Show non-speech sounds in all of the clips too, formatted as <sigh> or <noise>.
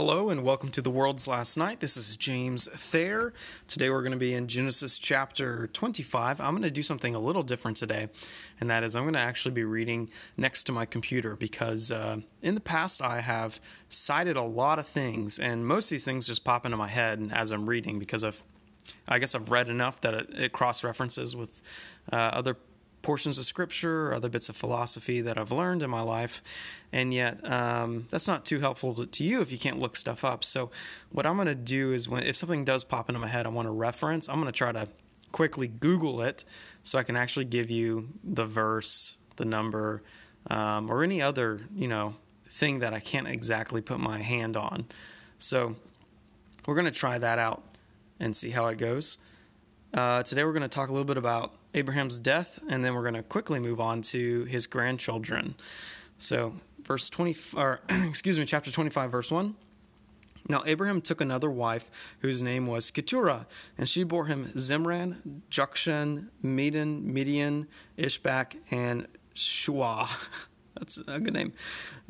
Hello and welcome to the world's last night. This is James Thayer. Today we're going to be in Genesis chapter 25. I'm going to do something a little different today, and that is I'm going to actually be reading next to my computer because uh, in the past I have cited a lot of things, and most of these things just pop into my head as I'm reading because I've I guess I've read enough that it, it cross references with uh, other portions of scripture or other bits of philosophy that I've learned in my life. And yet, um, that's not too helpful to, to, you if you can't look stuff up. So, what I'm going to do is when if something does pop into my head, I want to reference, I'm going to try to quickly Google it so I can actually give you the verse, the number, um, or any other, you know, thing that I can't exactly put my hand on. So, we're going to try that out and see how it goes. Uh, today, we're going to talk a little bit about Abraham's death, and then we're going to quickly move on to his grandchildren. So, verse 20, or <clears throat> excuse me, chapter 25, verse 1. Now Abraham took another wife whose name was Keturah, and she bore him Zimran, Jokshan, Medan, Midian, Ishbak, and Shua. <laughs> That's a good name.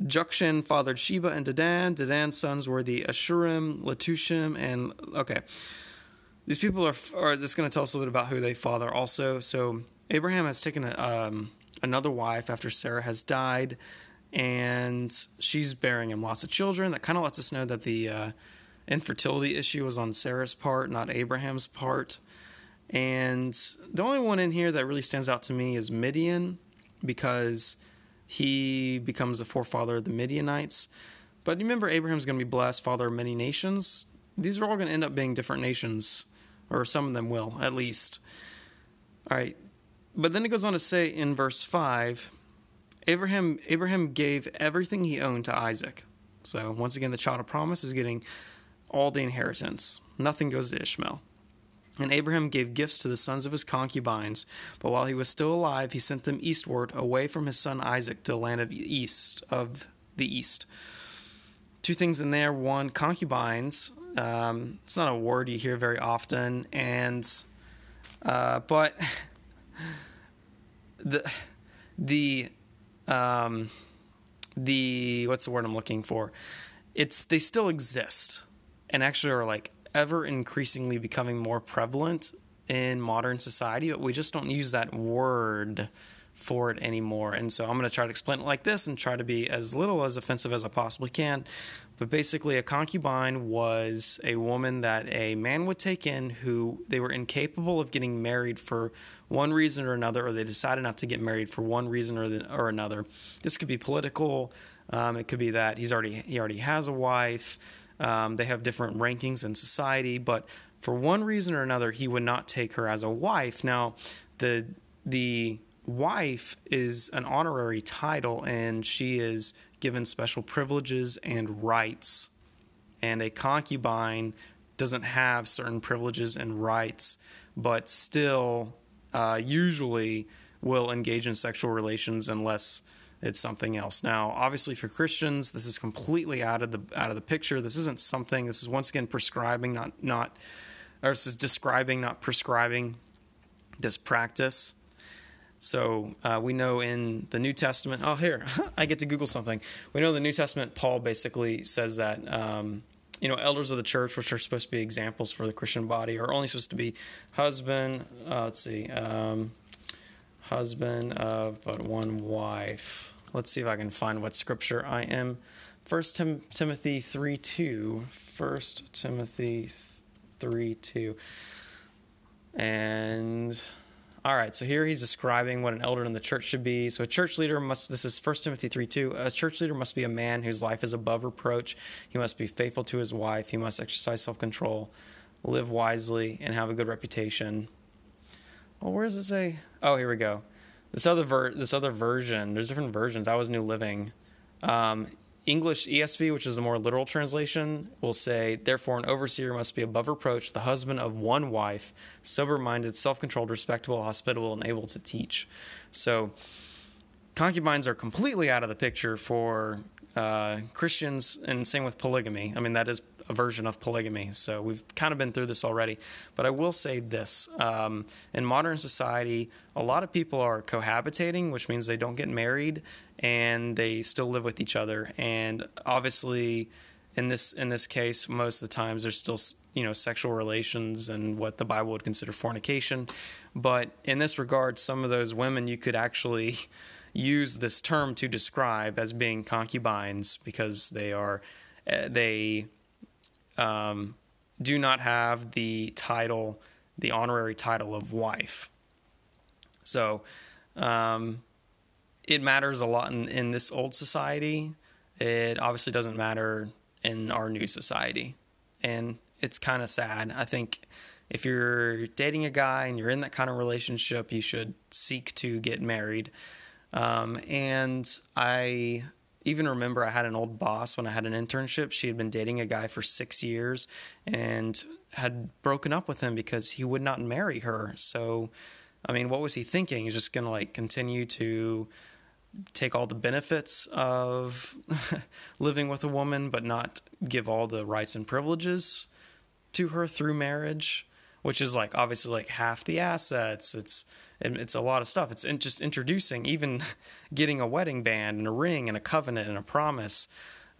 Jokshan fathered Sheba and Dedan. Dedan's sons were the Ashurim, Letushim, and okay these people are, are this going to tell us a little bit about who they father also. So Abraham has taken a, um, another wife after Sarah has died, and she's bearing him lots of children. That kind of lets us know that the uh, infertility issue was on Sarah's part, not Abraham's part. And the only one in here that really stands out to me is Midian, because he becomes the forefather of the Midianites. But you remember, Abraham's going to be blessed, father of many nations. These are all going to end up being different nations or some of them will, at least. All right. But then it goes on to say in verse 5 Abraham, Abraham gave everything he owned to Isaac. So once again, the child of promise is getting all the inheritance, nothing goes to Ishmael. And Abraham gave gifts to the sons of his concubines, but while he was still alive, he sent them eastward, away from his son Isaac, to the land of east of the east. Two things in there: one, concubines um, it's not a word you hear very often, and uh, but <laughs> the the um, the what's the word I'm looking for? It's they still exist, and actually are like ever increasingly becoming more prevalent in modern society, but we just don't use that word for it anymore. And so I'm going to try to explain it like this and try to be as little as offensive as I possibly can. But basically, a concubine was a woman that a man would take in who they were incapable of getting married for one reason or another, or they decided not to get married for one reason or, the, or another. This could be political. Um, it could be that he's already he already has a wife. Um, they have different rankings in society, but for one reason or another, he would not take her as a wife. Now, the the wife is an honorary title, and she is given special privileges and rights. And a concubine doesn't have certain privileges and rights, but still uh, usually will engage in sexual relations unless it's something else. Now, obviously, for Christians, this is completely out of the out of the picture. This isn't something. This is once again prescribing, not not, or this is describing, not prescribing this practice. So uh, we know in the New Testament. Oh, here <laughs> I get to Google something. We know the New Testament, Paul basically says that um, you know elders of the church, which are supposed to be examples for the Christian body, are only supposed to be husband. Uh, let's see, um, husband of but one wife. Let's see if I can find what scripture I am. First Tim- Timothy three two. First Timothy three two. And all right, so here he's describing what an elder in the church should be. So a church leader must, this is 1 Timothy 3 2, a church leader must be a man whose life is above reproach. He must be faithful to his wife. He must exercise self control, live wisely, and have a good reputation. Well, where does it say? Oh, here we go. This other ver- this other version, there's different versions. That was New Living. Um, English ESV, which is the more literal translation, will say, Therefore, an overseer must be above reproach, the husband of one wife, sober minded, self controlled, respectable, hospitable, and able to teach. So, concubines are completely out of the picture for uh, Christians, and same with polygamy. I mean, that is a version of polygamy. So we've kind of been through this already. But I will say this um, in modern society, a lot of people are cohabitating, which means they don't get married and they still live with each other. And obviously, in this in this case, most of the times there's still you know sexual relations and what the Bible would consider fornication. But in this regard, some of those women you could actually <laughs> use this term to describe as being concubines because they are uh, they um, do not have the title, the honorary title of wife. So um, it matters a lot in, in this old society. It obviously doesn't matter in our new society. And it's kind of sad. I think if you're dating a guy and you're in that kind of relationship, you should seek to get married. Um, and I even remember I had an old boss when I had an internship. She had been dating a guy for six years and had broken up with him because he would not marry her. So, I mean, what was he thinking? He's just going to like continue to take all the benefits of <laughs> living with a woman, but not give all the rights and privileges to her through marriage, which is like obviously like half the assets. It's it's a lot of stuff. It's in just introducing, even <laughs> getting a wedding band and a ring and a covenant and a promise.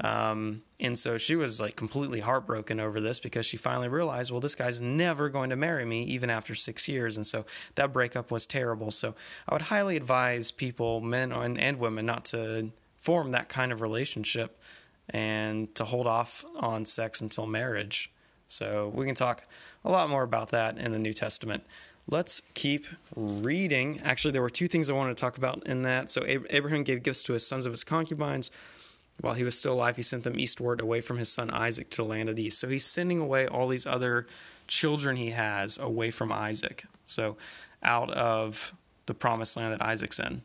Um, and so she was like completely heartbroken over this because she finally realized, well, this guy's never going to marry me even after six years. And so that breakup was terrible. So I would highly advise people, men and, and women, not to form that kind of relationship and to hold off on sex until marriage. So we can talk a lot more about that in the New Testament. Let's keep reading. Actually, there were two things I wanted to talk about in that. So Abraham gave gifts to his sons of his concubines while he was still alive, he sent them eastward away from his son Isaac to the land of the east. So he's sending away all these other children he has away from Isaac. So out of the promised land that Isaac's in.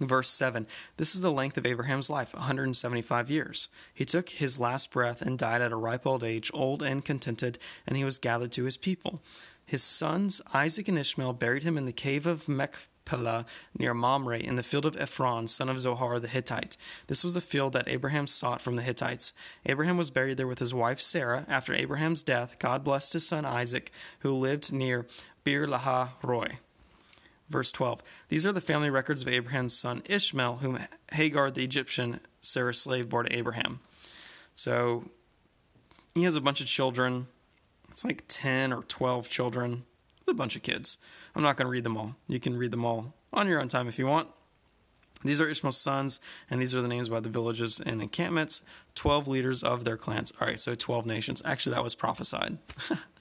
Verse 7 This is the length of Abraham's life, 175 years. He took his last breath and died at a ripe old age, old and contented, and he was gathered to his people. His sons Isaac and Ishmael buried him in the cave of Machpelah near Mamre in the field of Ephron, son of Zohar the Hittite. This was the field that Abraham sought from the Hittites. Abraham was buried there with his wife Sarah. After Abraham's death, God blessed his son Isaac, who lived near Beer Lahai Roi. Verse 12 These are the family records of Abraham's son Ishmael, whom Hagar the Egyptian, Sarah's slave, bore to Abraham. So he has a bunch of children. It's like 10 or 12 children. It's a bunch of kids. I'm not going to read them all. You can read them all on your own time if you want. These are Ishmael's sons, and these are the names by the villages and encampments, 12 leaders of their clans. All right, so 12 nations. Actually, that was prophesied.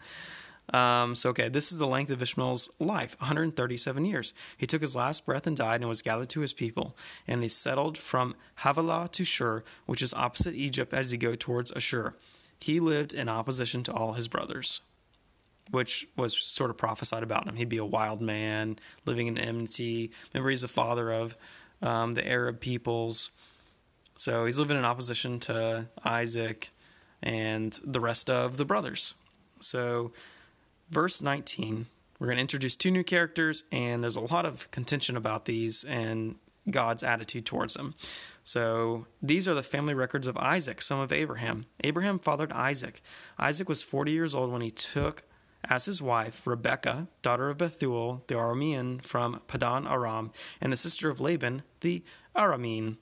<laughs> um, so, okay, this is the length of Ishmael's life 137 years. He took his last breath and died and was gathered to his people. And they settled from Havilah to Shur, which is opposite Egypt as you go towards Ashur. He lived in opposition to all his brothers which was sort of prophesied about him. He'd be a wild man living in enmity. Remember, he's the father of um, the Arab peoples. So he's living in opposition to Isaac and the rest of the brothers. So, verse 19, we're going to introduce two new characters, and there's a lot of contention about these and God's attitude towards them. So, these are the family records of Isaac, son of Abraham. Abraham fathered Isaac. Isaac was 40 years old when he took as his wife Rebekah, daughter of Bethuel the Aramean from Padan Aram, and the sister of Laban the Aramean.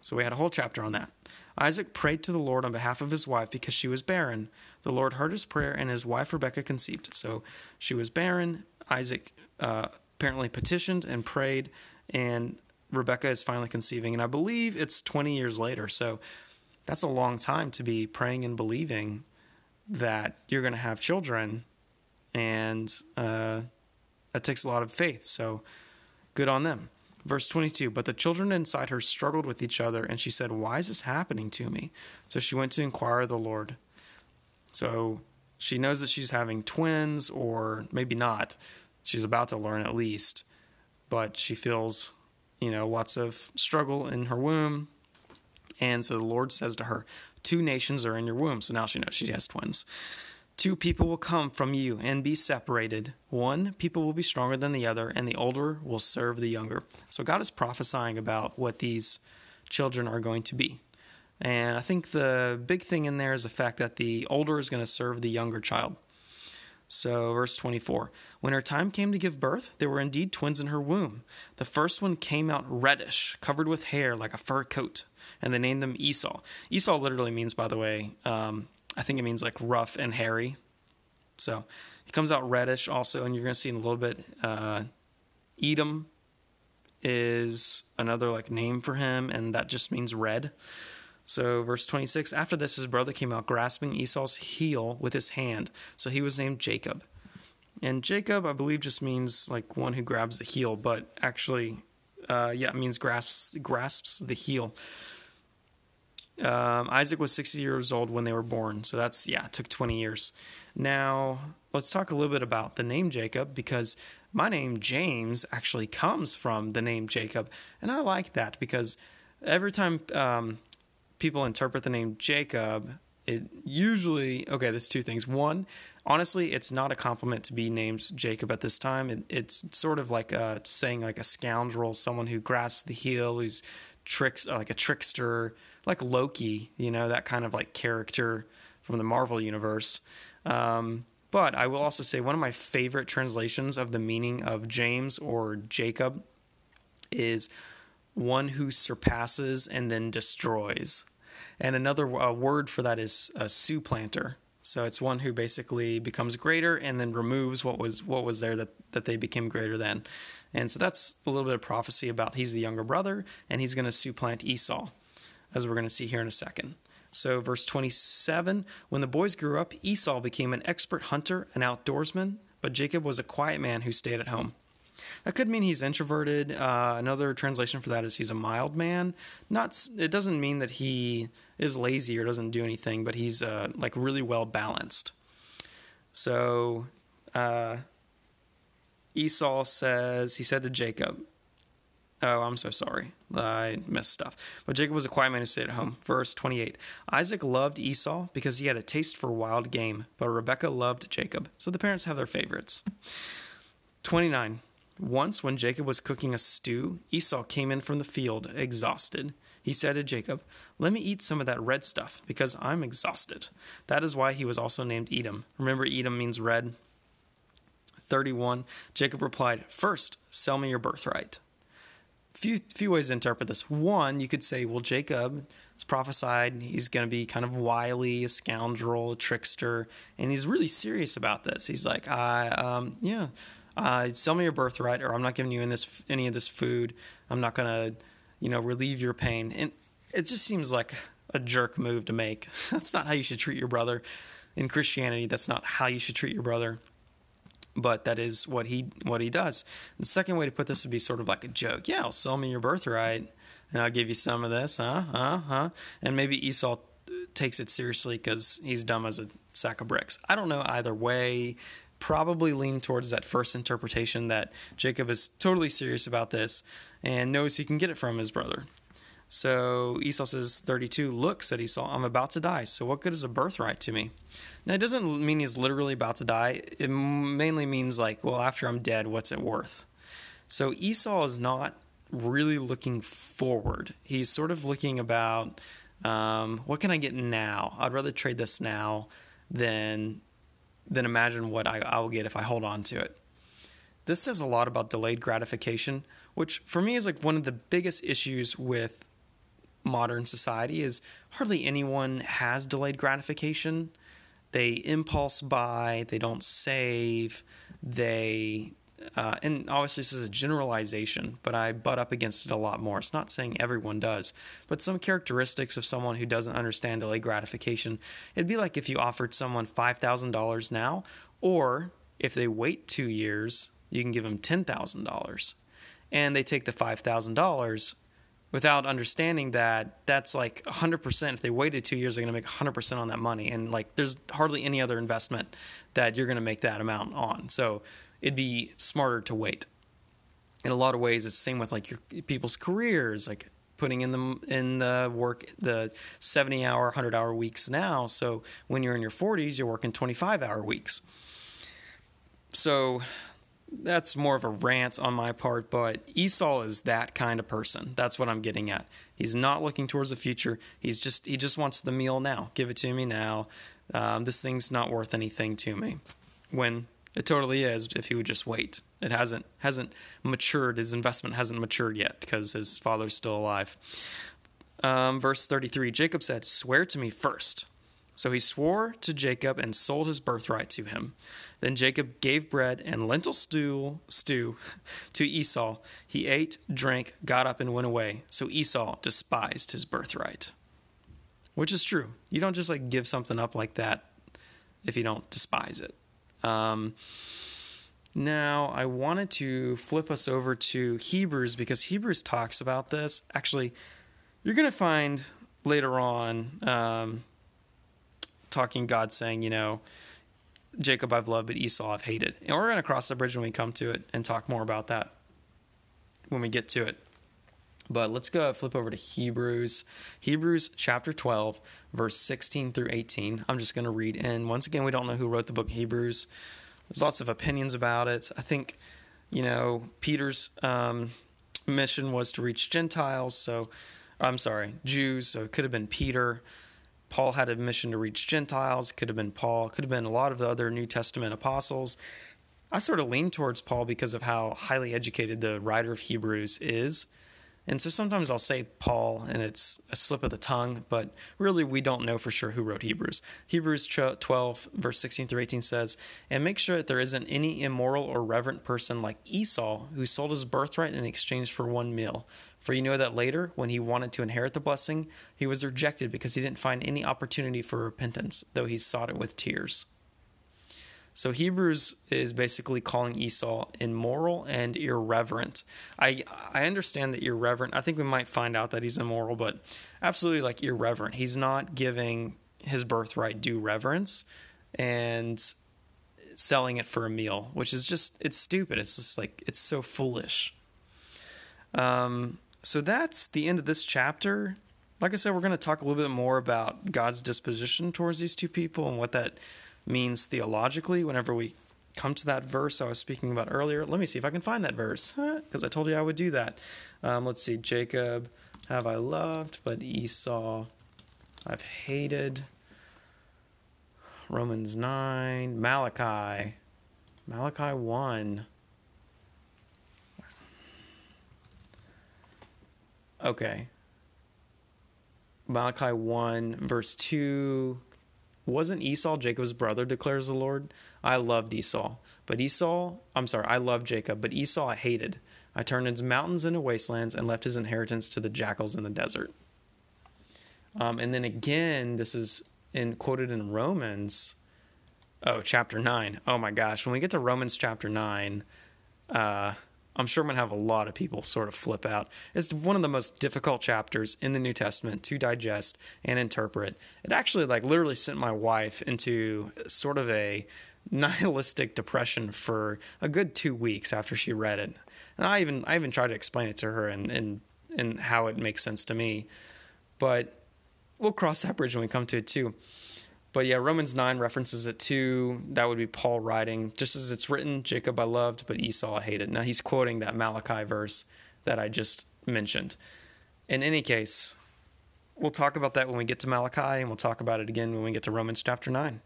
So we had a whole chapter on that. Isaac prayed to the Lord on behalf of his wife because she was barren. The Lord heard his prayer, and his wife Rebekah conceived. So she was barren. Isaac uh, apparently petitioned and prayed, and Rebekah is finally conceiving. And I believe it's 20 years later. So that's a long time to be praying and believing that you're going to have children and uh, that takes a lot of faith. So good on them. Verse 22 But the children inside her struggled with each other, and she said, Why is this happening to me? So she went to inquire of the Lord. So she knows that she's having twins, or maybe not. She's about to learn at least, but she feels, you know, lots of struggle in her womb. And so the Lord says to her, Two nations are in your womb. So now she knows she has twins. Two people will come from you and be separated. One people will be stronger than the other, and the older will serve the younger. So God is prophesying about what these children are going to be. And I think the big thing in there is the fact that the older is going to serve the younger child. So, verse 24 When her time came to give birth, there were indeed twins in her womb. The first one came out reddish, covered with hair like a fur coat, and they named him Esau. Esau literally means, by the way, um, I think it means like rough and hairy. So, he comes out reddish also, and you're going to see in a little bit. Uh, Edom is another like name for him, and that just means red. So, verse 26 After this, his brother came out grasping Esau's heel with his hand. So he was named Jacob. And Jacob, I believe, just means like one who grabs the heel, but actually, uh, yeah, it means grasps, grasps the heel. Um, Isaac was 60 years old when they were born. So that's, yeah, it took 20 years. Now, let's talk a little bit about the name Jacob because my name James actually comes from the name Jacob. And I like that because every time um, people interpret the name Jacob, it usually okay. There's two things. One, honestly, it's not a compliment to be named Jacob at this time. It, it's sort of like a, saying like a scoundrel, someone who grasps the heel, who's tricks like a trickster, like Loki. You know that kind of like character from the Marvel universe. Um, but I will also say one of my favorite translations of the meaning of James or Jacob is one who surpasses and then destroys. And another uh, word for that is a supplanter. So it's one who basically becomes greater and then removes what was what was there that, that they became greater than. And so that's a little bit of prophecy about he's the younger brother and he's going to supplant Esau, as we're going to see here in a second. So, verse 27 When the boys grew up, Esau became an expert hunter and outdoorsman, but Jacob was a quiet man who stayed at home. That could mean he's introverted. Uh, another translation for that is he's a mild man. Not it doesn't mean that he is lazy or doesn't do anything, but he's uh, like really well balanced. So uh, Esau says he said to Jacob, Oh, I'm so sorry. I missed stuff. But Jacob was a quiet man who stayed at home. Verse 28 Isaac loved Esau because he had a taste for wild game, but Rebekah loved Jacob. So the parents have their favorites. 29 once, when Jacob was cooking a stew, Esau came in from the field, exhausted. He said to Jacob, Let me eat some of that red stuff, because I'm exhausted. That is why he was also named Edom. Remember, Edom means red. 31. Jacob replied, First, sell me your birthright. Few, few ways to interpret this. One, you could say, well, Jacob is prophesied. He's going to be kind of wily, a scoundrel, a trickster, and he's really serious about this. He's like, I, um, yeah, uh, sell me your birthright, or I'm not giving you in this any of this food. I'm not gonna, you know, relieve your pain. And it just seems like a jerk move to make. <laughs> that's not how you should treat your brother. In Christianity, that's not how you should treat your brother. But that is what he what he does. The second way to put this would be sort of like a joke. Yeah, I'll sell me your birthright, and I'll give you some of this, huh, huh, huh. And maybe Esau takes it seriously because he's dumb as a sack of bricks. I don't know either way probably lean towards that first interpretation that Jacob is totally serious about this and knows he can get it from his brother. So Esau says, 32, Look, said Esau, I'm about to die, so what good is a birthright to me? Now, it doesn't mean he's literally about to die. It mainly means, like, well, after I'm dead, what's it worth? So Esau is not really looking forward. He's sort of looking about, um, what can I get now? I'd rather trade this now than then imagine what I, I will get if I hold on to it. This says a lot about delayed gratification, which for me is like one of the biggest issues with modern society is hardly anyone has delayed gratification. They impulse buy, they don't save, they uh, and obviously this is a generalization, but I butt up against it a lot more. It's not saying everyone does, but some characteristics of someone who doesn't understand delayed gratification. It'd be like if you offered someone five thousand dollars now, or if they wait two years, you can give them ten thousand dollars, and they take the five thousand dollars without understanding that that's like 100% if they waited two years they're going to make 100% on that money and like there's hardly any other investment that you're going to make that amount on so it'd be smarter to wait. In a lot of ways, it's the same with like your people's careers, like putting in the in the work the 70 hour 100 hour weeks now. So when you're in your 40s you're working 25 hour weeks. So that's more of a rant on my part but esau is that kind of person. That's what i'm getting at. He's not looking towards the future. He's just he just wants the meal now. Give it to me now. Um, this thing's not worth anything to me. When it totally is if he would just wait. It hasn't hasn't matured. His investment hasn't matured yet because his father's still alive. Um, verse 33 Jacob said, Swear to me first. So he swore to Jacob and sold his birthright to him. Then Jacob gave bread and lentil stew, stew <laughs> to Esau. He ate, drank, got up, and went away. So Esau despised his birthright. Which is true. You don't just like give something up like that if you don't despise it. Um, now, I wanted to flip us over to Hebrews because Hebrews talks about this. Actually, you're going to find later on um, talking God saying, you know, Jacob I've loved, but Esau I've hated. And we're going to cross the bridge when we come to it and talk more about that when we get to it. But let's go flip over to Hebrews. Hebrews chapter 12, verse 16 through 18. I'm just going to read. And once again, we don't know who wrote the book Hebrews. There's lots of opinions about it. I think, you know, Peter's um, mission was to reach Gentiles. So, I'm sorry, Jews. So it could have been Peter. Paul had a mission to reach Gentiles. Could have been Paul. Could have been a lot of the other New Testament apostles. I sort of lean towards Paul because of how highly educated the writer of Hebrews is. And so sometimes I'll say Paul and it's a slip of the tongue, but really we don't know for sure who wrote Hebrews. Hebrews 12, verse 16 through 18 says, And make sure that there isn't any immoral or reverent person like Esau who sold his birthright in exchange for one meal. For you know that later, when he wanted to inherit the blessing, he was rejected because he didn't find any opportunity for repentance, though he sought it with tears. So Hebrews is basically calling Esau immoral and irreverent. I I understand that irreverent. I think we might find out that he's immoral, but absolutely like irreverent. He's not giving his birthright due reverence and selling it for a meal, which is just it's stupid. It's just like it's so foolish. Um so that's the end of this chapter. Like I said, we're going to talk a little bit more about God's disposition towards these two people and what that means theologically whenever we come to that verse I was speaking about earlier. Let me see if I can find that verse because I told you I would do that. Um, let's see. Jacob have I loved, but Esau I've hated. Romans 9, Malachi, Malachi 1. Okay. Malachi 1, verse 2 wasn't Esau Jacob's brother, declares the Lord? I loved Esau. But Esau, I'm sorry, I loved Jacob, but Esau I hated. I turned his mountains into wastelands and left his inheritance to the jackals in the desert. Um, and then again, this is in quoted in Romans. Oh, chapter 9. Oh my gosh. When we get to Romans chapter 9, uh, I'm sure I'm going to have a lot of people sort of flip out. It's one of the most difficult chapters in the New Testament to digest and interpret. It actually, like, literally sent my wife into sort of a <laughs> nihilistic depression for a good two weeks after she read it. And I even I even tried to explain it to her and and and how it makes sense to me. But we'll cross that bridge when we come to it too. But yeah, Romans 9 references it too. That would be Paul writing, just as it's written, Jacob I loved, but Esau I hated. Now he's quoting that Malachi verse that I just mentioned. In any case, we'll talk about that when we get to Malachi, and we'll talk about it again when we get to Romans chapter 9.